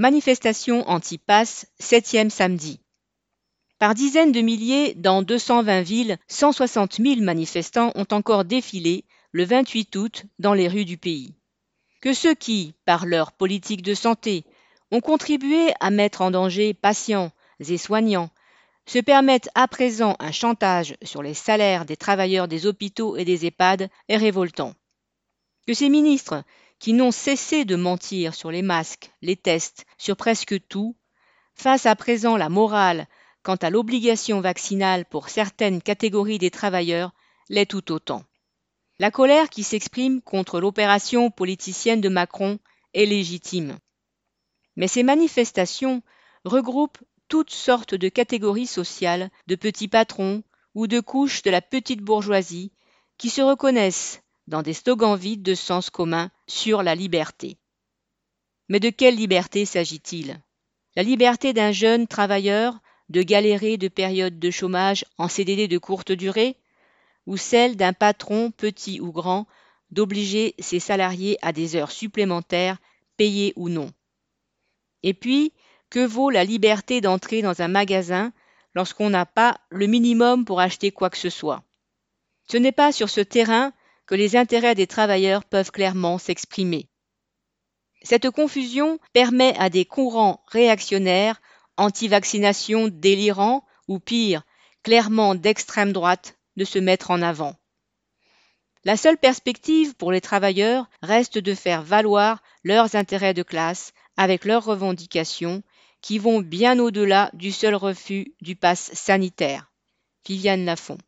Manifestation anti-pass, septième samedi. Par dizaines de milliers, dans 220 villes, 160 000 manifestants ont encore défilé le 28 août dans les rues du pays. Que ceux qui, par leur politique de santé, ont contribué à mettre en danger patients et soignants, se permettent à présent un chantage sur les salaires des travailleurs des hôpitaux et des EHPAD est révoltant. Que ces ministres, qui n'ont cessé de mentir sur les masques, les tests, sur presque tout, fassent à présent la morale quant à l'obligation vaccinale pour certaines catégories des travailleurs, l'est tout autant. La colère qui s'exprime contre l'opération politicienne de Macron est légitime. Mais ces manifestations regroupent toutes sortes de catégories sociales, de petits patrons ou de couches de la petite bourgeoisie qui se reconnaissent dans des slogans vides de sens commun sur la liberté. Mais de quelle liberté s'agit-il? La liberté d'un jeune travailleur de galérer de périodes de chômage en CDD de courte durée ou celle d'un patron, petit ou grand, d'obliger ses salariés à des heures supplémentaires, payées ou non? Et puis, que vaut la liberté d'entrer dans un magasin lorsqu'on n'a pas le minimum pour acheter quoi que ce soit? Ce n'est pas sur ce terrain que les intérêts des travailleurs peuvent clairement s'exprimer. Cette confusion permet à des courants réactionnaires, anti-vaccination délirants ou pire, clairement d'extrême droite, de se mettre en avant. La seule perspective pour les travailleurs reste de faire valoir leurs intérêts de classe avec leurs revendications qui vont bien au-delà du seul refus du pass sanitaire. Viviane Lafont.